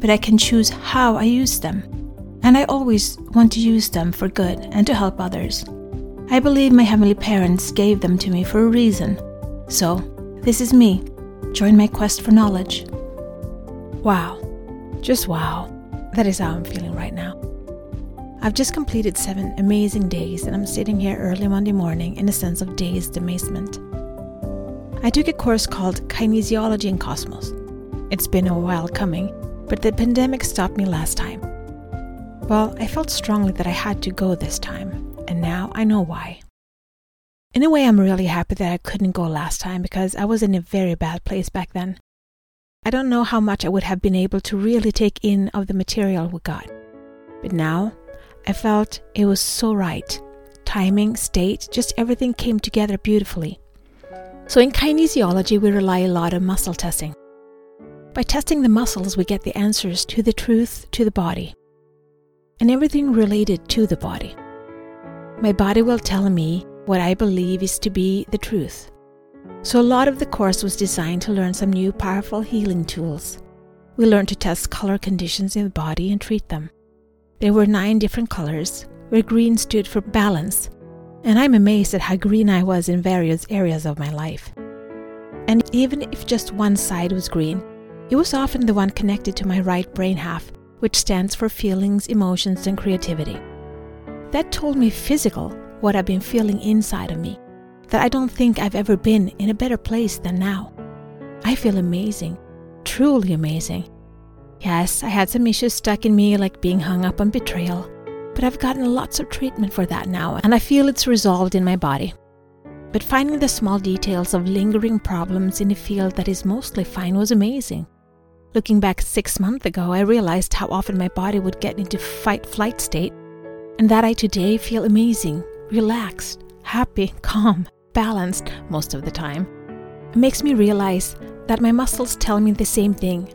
but I can choose how I use them. And I always want to use them for good and to help others. I believe my heavenly parents gave them to me for a reason. So, this is me. Join my quest for knowledge. Wow. Just wow. That is how I'm feeling right now. I've just completed seven amazing days, and I'm sitting here early Monday morning in a sense of dazed amazement. I took a course called Kinesiology in Cosmos. It's been a while coming, but the pandemic stopped me last time. Well, I felt strongly that I had to go this time, and now I know why. In a way, I'm really happy that I couldn't go last time because I was in a very bad place back then. I don't know how much I would have been able to really take in of the material we got. But now, I felt it was so right. Timing, state, just everything came together beautifully. So in kinesiology, we rely a lot on muscle testing. By testing the muscles, we get the answers to the truth to the body and everything related to the body. My body will tell me what I believe is to be the truth. So, a lot of the course was designed to learn some new powerful healing tools. We learned to test color conditions in the body and treat them. There were nine different colors, where green stood for balance, and I'm amazed at how green I was in various areas of my life. And even if just one side was green, it was often the one connected to my right brain half, which stands for feelings, emotions, and creativity. That told me physical what I've been feeling inside of me, that I don't think I've ever been in a better place than now. I feel amazing, truly amazing. Yes, I had some issues stuck in me, like being hung up on betrayal, but I've gotten lots of treatment for that now, and I feel it's resolved in my body. But finding the small details of lingering problems in a field that is mostly fine was amazing. Looking back six months ago, I realized how often my body would get into fight flight state, and that I today feel amazing, relaxed, happy, calm, balanced most of the time. It makes me realize that my muscles tell me the same thing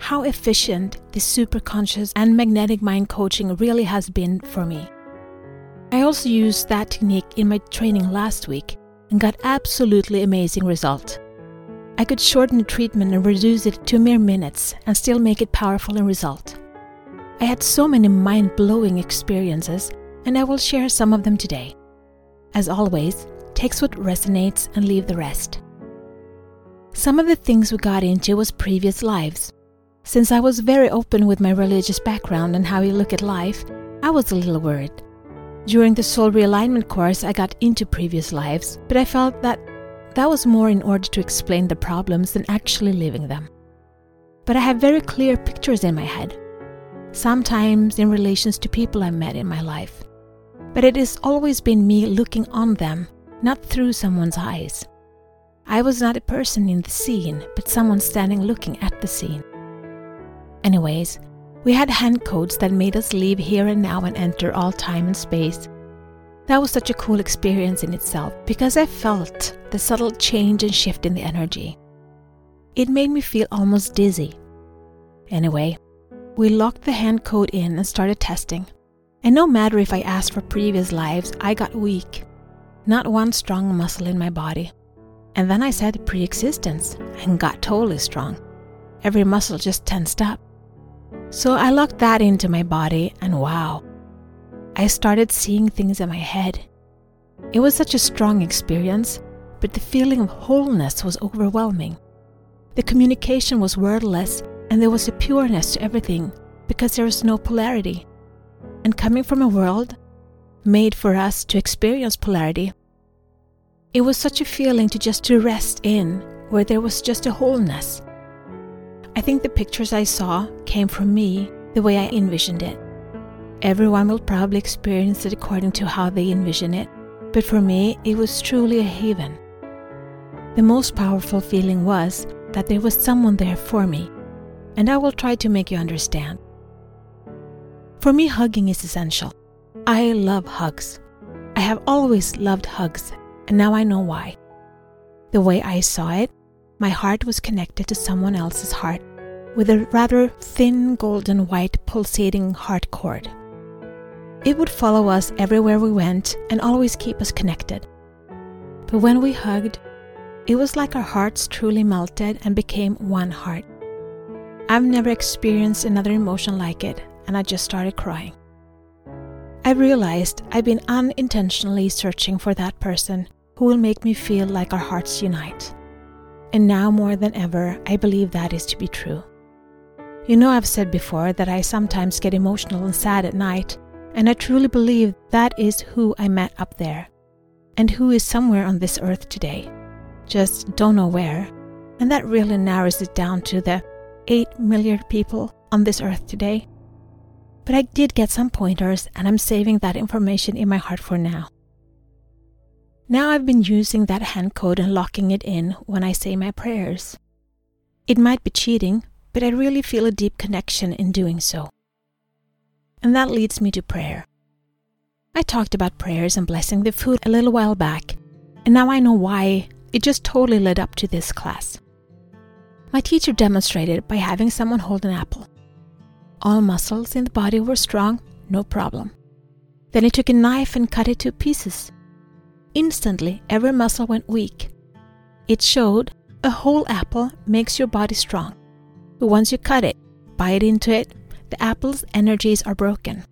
how efficient the superconscious and magnetic mind coaching really has been for me. I also used that technique in my training last week and got absolutely amazing results. I could shorten the treatment and reduce it to mere minutes and still make it powerful in result. I had so many mind blowing experiences, and I will share some of them today. As always, take what resonates and leave the rest. Some of the things we got into was previous lives. Since I was very open with my religious background and how I look at life, I was a little worried. During the soul realignment course, I got into previous lives, but I felt that that was more in order to explain the problems than actually living them. But I have very clear pictures in my head, sometimes in relations to people I met in my life. But it has always been me looking on them, not through someone's eyes. I was not a person in the scene, but someone standing looking at the scene. Anyways, we had hand codes that made us leave here and now and enter all time and space. That was such a cool experience in itself because I felt the subtle change and shift in the energy. It made me feel almost dizzy. Anyway, we locked the hand code in and started testing. And no matter if I asked for previous lives, I got weak. Not one strong muscle in my body. And then I said pre existence and got totally strong. Every muscle just tensed up. So I locked that into my body, and wow, I started seeing things in my head. It was such a strong experience, but the feeling of wholeness was overwhelming. The communication was wordless, and there was a pureness to everything because there was no polarity. And coming from a world made for us to experience polarity, it was such a feeling to just to rest in where there was just a wholeness I think the pictures I saw came from me the way I envisioned it. Everyone will probably experience it according to how they envision it, but for me, it was truly a haven. The most powerful feeling was that there was someone there for me, and I will try to make you understand For me, hugging is essential. I love hugs. I have always loved hugs, and now I know why. The way I saw it, my heart was connected to someone else's heart with a rather thin golden white pulsating heart cord. It would follow us everywhere we went and always keep us connected. But when we hugged, it was like our hearts truly melted and became one heart. I've never experienced another emotion like it, and I just started crying. I realized I've been unintentionally searching for that person who will make me feel like our hearts unite. And now more than ever, I believe that is to be true. You know, I've said before that I sometimes get emotional and sad at night, and I truly believe that is who I met up there, and who is somewhere on this earth today. Just don't know where. And that really narrows it down to the 8 million people on this earth today. But I did get some pointers, and I'm saving that information in my heart for now. Now I've been using that hand code and locking it in when I say my prayers. It might be cheating, but I really feel a deep connection in doing so. And that leads me to prayer. I talked about prayers and blessing the food a little while back, and now I know why it just totally led up to this class. My teacher demonstrated by having someone hold an apple. All muscles in the body were strong, no problem. Then he took a knife and cut it to pieces Instantly, every muscle went weak. It showed a whole apple makes your body strong. But once you cut it, bite into it, the apple's energies are broken.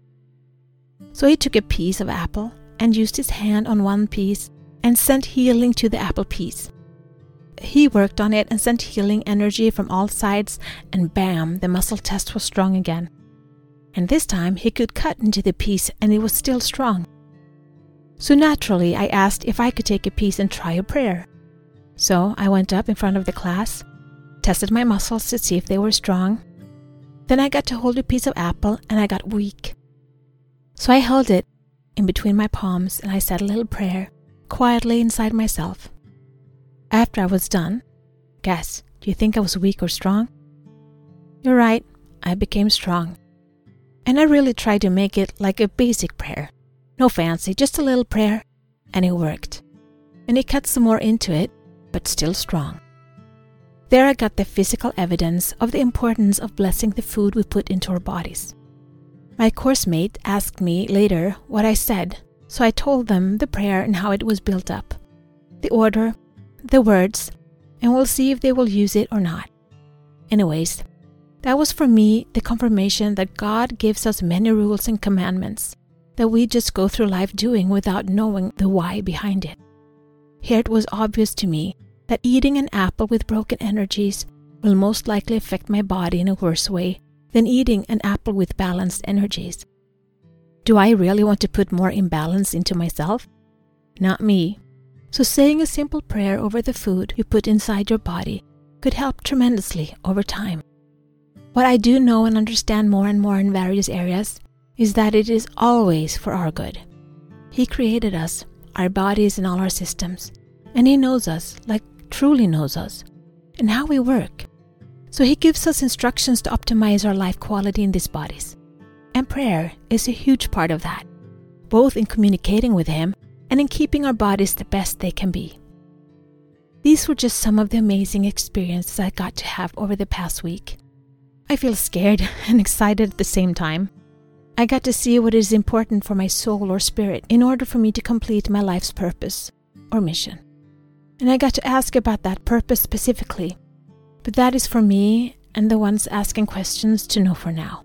So he took a piece of apple and used his hand on one piece and sent healing to the apple piece. He worked on it and sent healing energy from all sides, and bam, the muscle test was strong again. And this time he could cut into the piece and it was still strong. So naturally, I asked if I could take a piece and try a prayer. So I went up in front of the class, tested my muscles to see if they were strong. Then I got to hold a piece of apple and I got weak. So I held it in between my palms and I said a little prayer quietly inside myself. After I was done, guess, do you think I was weak or strong? You're right, I became strong. And I really tried to make it like a basic prayer no fancy, just a little prayer. And it worked. And he cut some more into it, but still strong. There I got the physical evidence of the importance of blessing the food we put into our bodies. My course mate asked me later what I said, so I told them the prayer and how it was built up, the order, the words, and we'll see if they will use it or not. Anyways, that was for me the confirmation that God gives us many rules and commandments, that we just go through life doing without knowing the why behind it. Here it was obvious to me that eating an apple with broken energies will most likely affect my body in a worse way than eating an apple with balanced energies. Do I really want to put more imbalance into myself? Not me. So, saying a simple prayer over the food you put inside your body could help tremendously over time. What I do know and understand more and more in various areas is that it is always for our good. He created us, our bodies, and all our systems, and He knows us, like truly knows us, and how we work. So He gives us instructions to optimize our life quality in these bodies. And prayer is a huge part of that, both in communicating with Him and in keeping our bodies the best they can be. These were just some of the amazing experiences I got to have over the past week. I feel scared and excited at the same time. I got to see what is important for my soul or spirit in order for me to complete my life's purpose or mission. And I got to ask about that purpose specifically. But that is for me and the ones asking questions to know for now.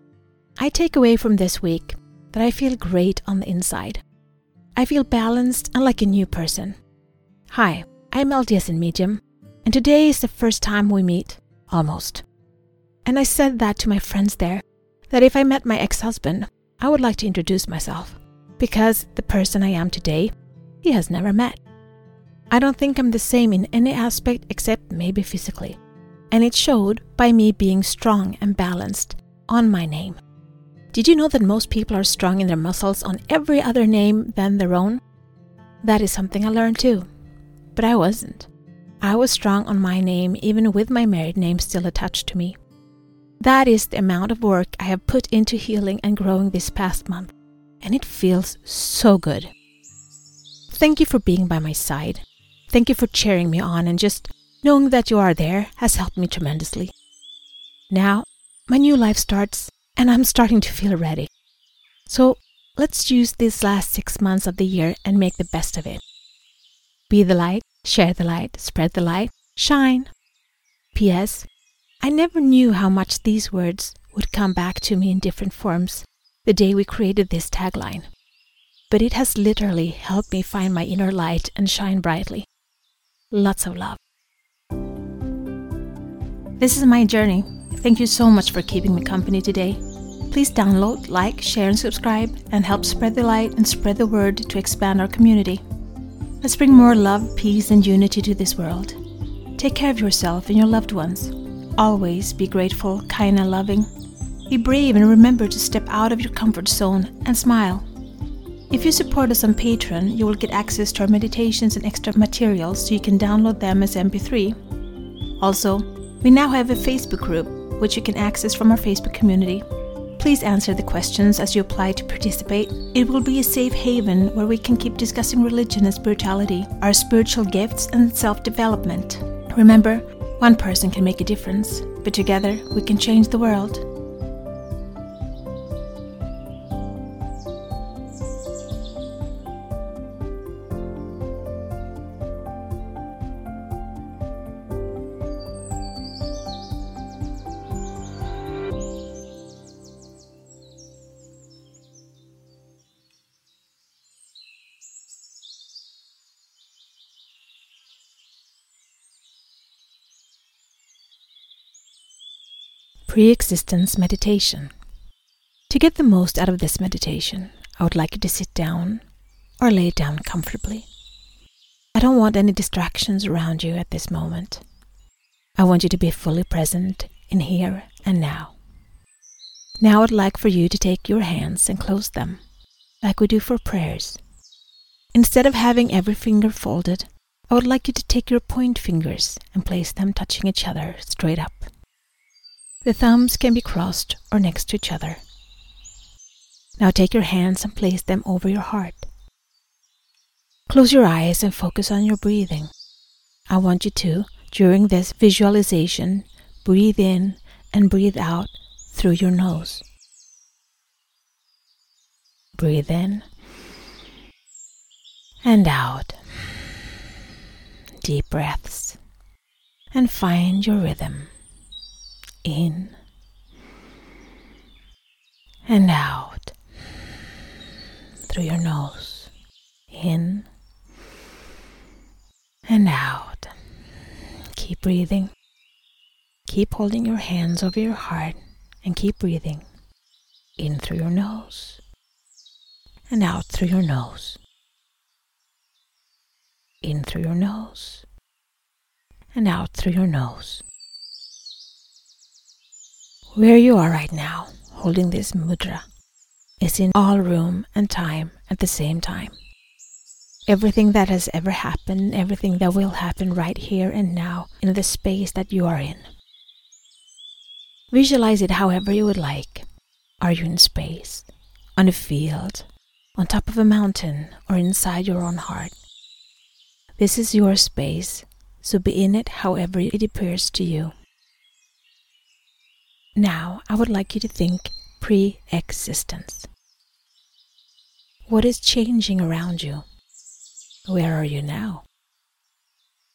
I take away from this week that I feel great on the inside. I feel balanced and like a new person. Hi, I'm LDS in Medium, and today is the first time we meet, almost. And I said that to my friends there, that if I met my ex husband, I would like to introduce myself because the person I am today, he has never met. I don't think I'm the same in any aspect except maybe physically, and it showed by me being strong and balanced on my name. Did you know that most people are strong in their muscles on every other name than their own? That is something I learned too. But I wasn't. I was strong on my name even with my married name still attached to me. That is the amount of work I have put into healing and growing this past month, and it feels so good. Thank you for being by my side. Thank you for cheering me on, and just knowing that you are there has helped me tremendously. Now, my new life starts, and I'm starting to feel ready. So, let's use these last six months of the year and make the best of it. Be the light, share the light, spread the light, shine. P.S. I never knew how much these words would come back to me in different forms the day we created this tagline. But it has literally helped me find my inner light and shine brightly. Lots of love. This is my journey. Thank you so much for keeping me company today. Please download, like, share, and subscribe, and help spread the light and spread the word to expand our community. Let's bring more love, peace, and unity to this world. Take care of yourself and your loved ones. Always be grateful, kind, and loving. Be brave and remember to step out of your comfort zone and smile. If you support us on Patreon, you will get access to our meditations and extra materials so you can download them as MP3. Also, we now have a Facebook group which you can access from our Facebook community. Please answer the questions as you apply to participate. It will be a safe haven where we can keep discussing religion and spirituality, our spiritual gifts, and self development. Remember, one person can make a difference, but together we can change the world. Pre existence meditation. To get the most out of this meditation, I would like you to sit down or lay down comfortably. I don't want any distractions around you at this moment. I want you to be fully present in here and now. Now I'd like for you to take your hands and close them, like we do for prayers. Instead of having every finger folded, I would like you to take your point fingers and place them touching each other straight up. The thumbs can be crossed or next to each other. Now take your hands and place them over your heart. Close your eyes and focus on your breathing. I want you to, during this visualization, breathe in and breathe out through your nose. Breathe in and out. Deep breaths and find your rhythm in and out through your nose, in and out. Keep breathing. Keep holding your hands over your heart and keep breathing in through your nose and out through your nose. In through your nose and out through your nose. Where you are right now, holding this mudra, is in all room and time at the same time. Everything that has ever happened, everything that will happen right here and now in the space that you are in. Visualize it however you would like. Are you in space, on a field, on top of a mountain, or inside your own heart? This is your space, so be in it however it appears to you. Now, I would like you to think pre existence. What is changing around you? Where are you now?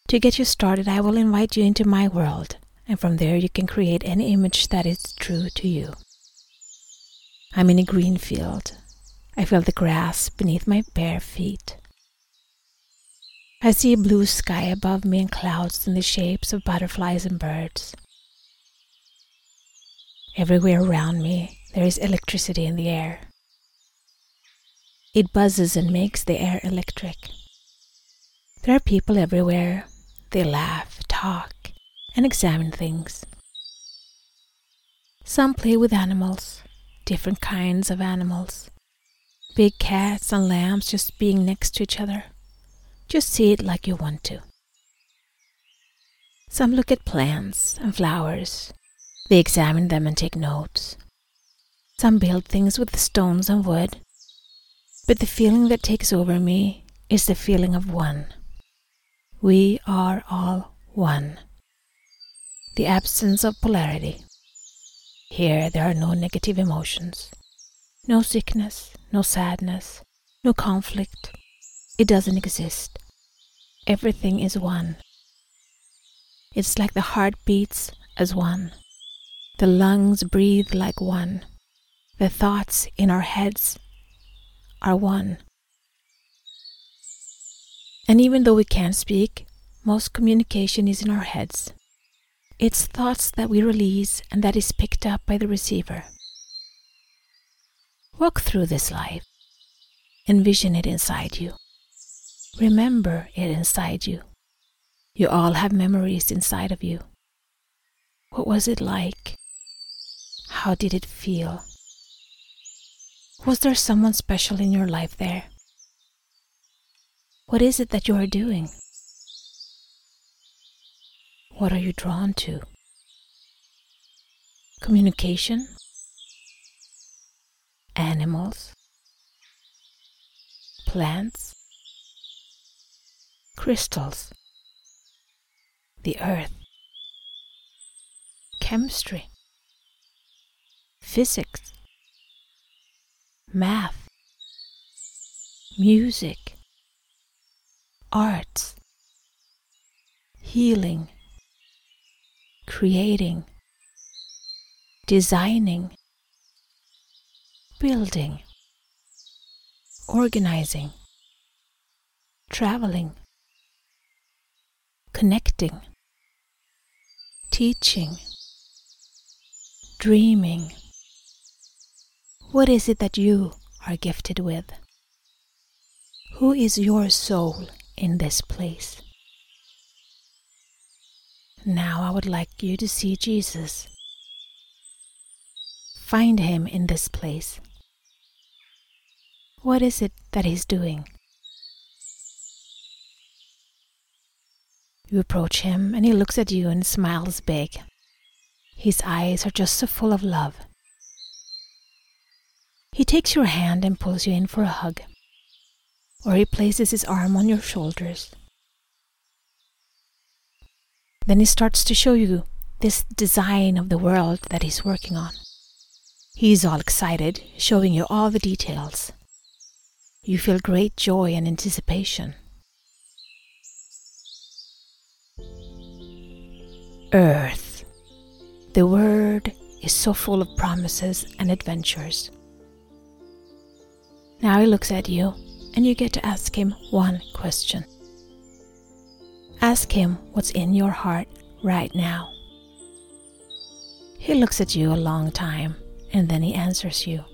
To get you started, I will invite you into my world, and from there you can create any image that is true to you. I'm in a green field. I feel the grass beneath my bare feet. I see a blue sky above me and clouds in the shapes of butterflies and birds. Everywhere around me, there is electricity in the air. It buzzes and makes the air electric. There are people everywhere. They laugh, talk, and examine things. Some play with animals, different kinds of animals. Big cats and lambs just being next to each other. Just see it like you want to. Some look at plants and flowers They examine them and take notes. Some build things with stones and wood. But the feeling that takes over me is the feeling of one. We are all one. The absence of polarity. Here there are no negative emotions, no sickness, no sadness, no conflict. It doesn't exist. Everything is one. It's like the heart beats as one. The lungs breathe like one. The thoughts in our heads are one. And even though we can't speak, most communication is in our heads. It's thoughts that we release and that is picked up by the receiver. Walk through this life. Envision it inside you. Remember it inside you. You all have memories inside of you. What was it like? How did it feel? Was there someone special in your life there? What is it that you are doing? What are you drawn to? Communication? Animals? Plants? Crystals? The earth? Chemistry? Physics? Math? Music? Arts? Healing? creating, designing, building, organizing, traveling, connecting, teaching, dreaming. What is it that you are gifted with? Who is your soul in this place? Now I would like you to see Jesus. Find him in this place. What is it that he's doing? You approach him and he looks at you and smiles big. His eyes are just so full of love. He takes your hand and pulls you in for a hug, or he places his arm on your shoulders then he starts to show you this design of the world that he's working on. He's all excited, showing you all the details. You feel great joy and anticipation. Earth. The word is so full of promises and adventures. Now he looks at you, and you get to ask him one question. Ask Him what's in your heart right now. He looks at you a long time and then He answers you.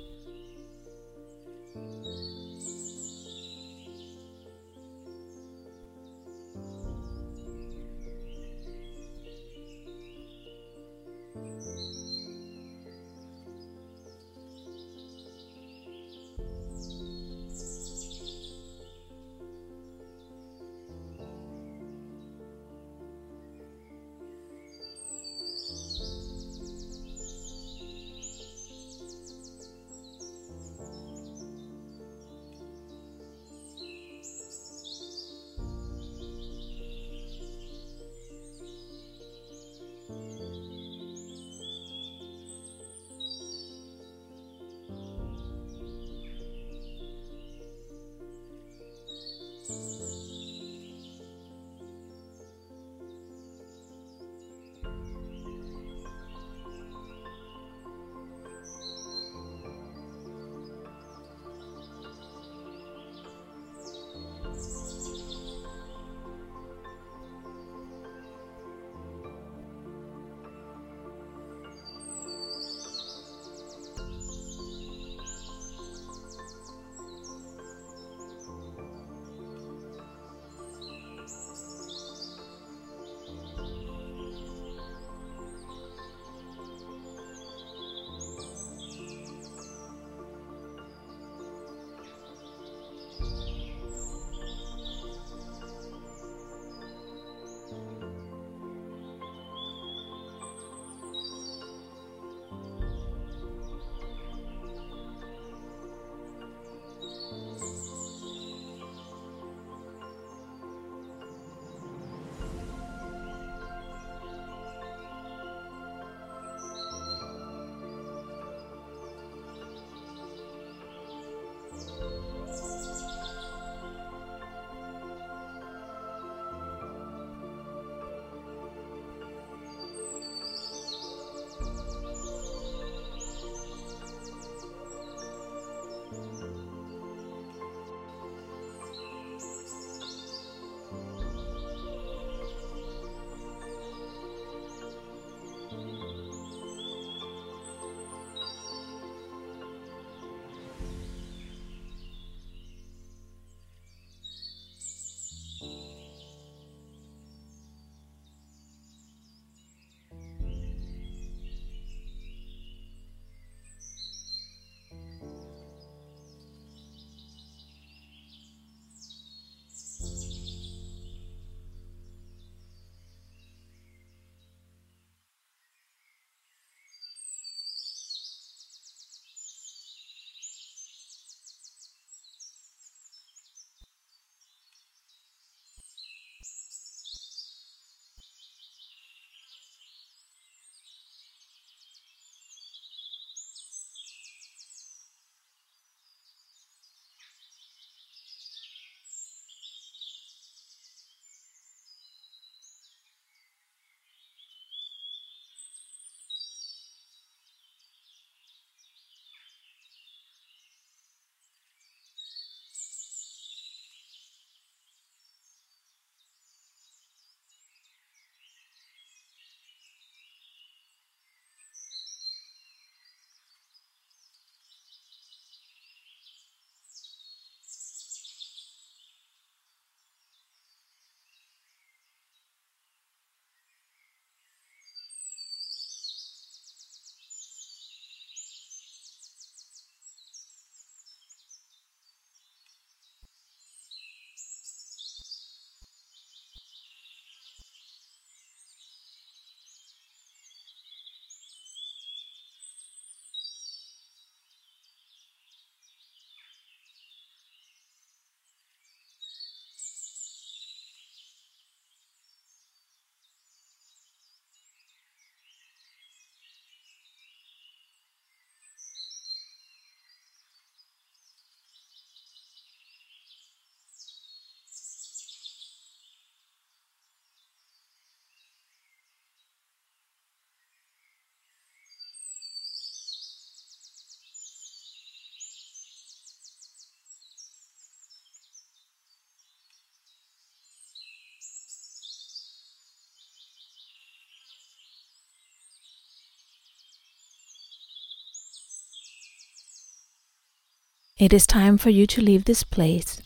It is time for you to leave this place,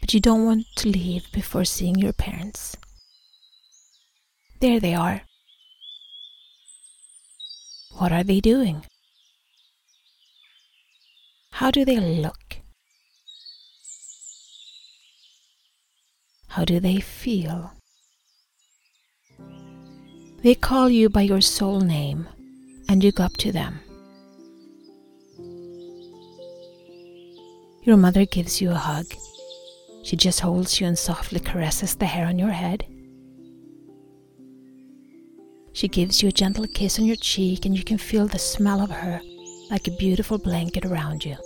but you don't want to leave before seeing your parents. There they are. What are they doing? How do they look? How do they feel? They call you by your soul name and you go up to them. Your mother gives you a hug. She just holds you and softly caresses the hair on your head. She gives you a gentle kiss on your cheek, and you can feel the smell of her like a beautiful blanket around you.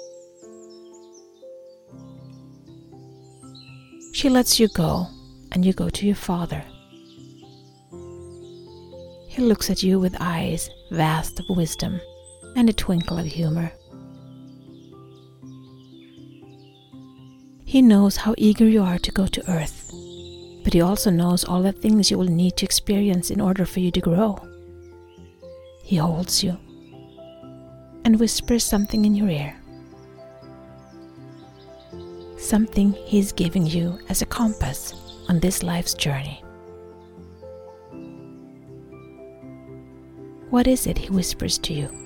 She lets you go, and you go to your father. He looks at you with eyes vast of wisdom and a twinkle of humor. He knows how eager you are to go to Earth, but he also knows all the things you will need to experience in order for you to grow. He holds you and whispers something in your ear something He's giving you as a compass on this life's journey. What is it He whispers to you?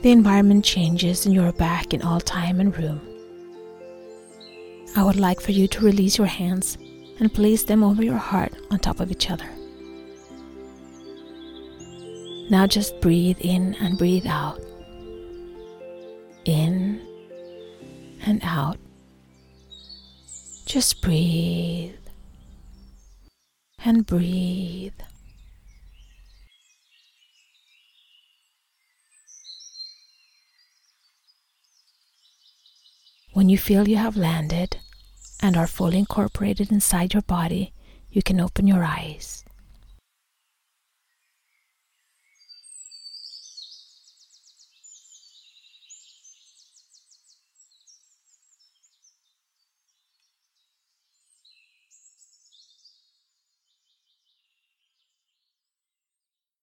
The environment changes and you are back in all time and room. I would like for you to release your hands and place them over your heart on top of each other. Now just breathe in and breathe out. In and out. Just breathe and breathe. When you feel you have landed and are fully incorporated inside your body, you can open your eyes.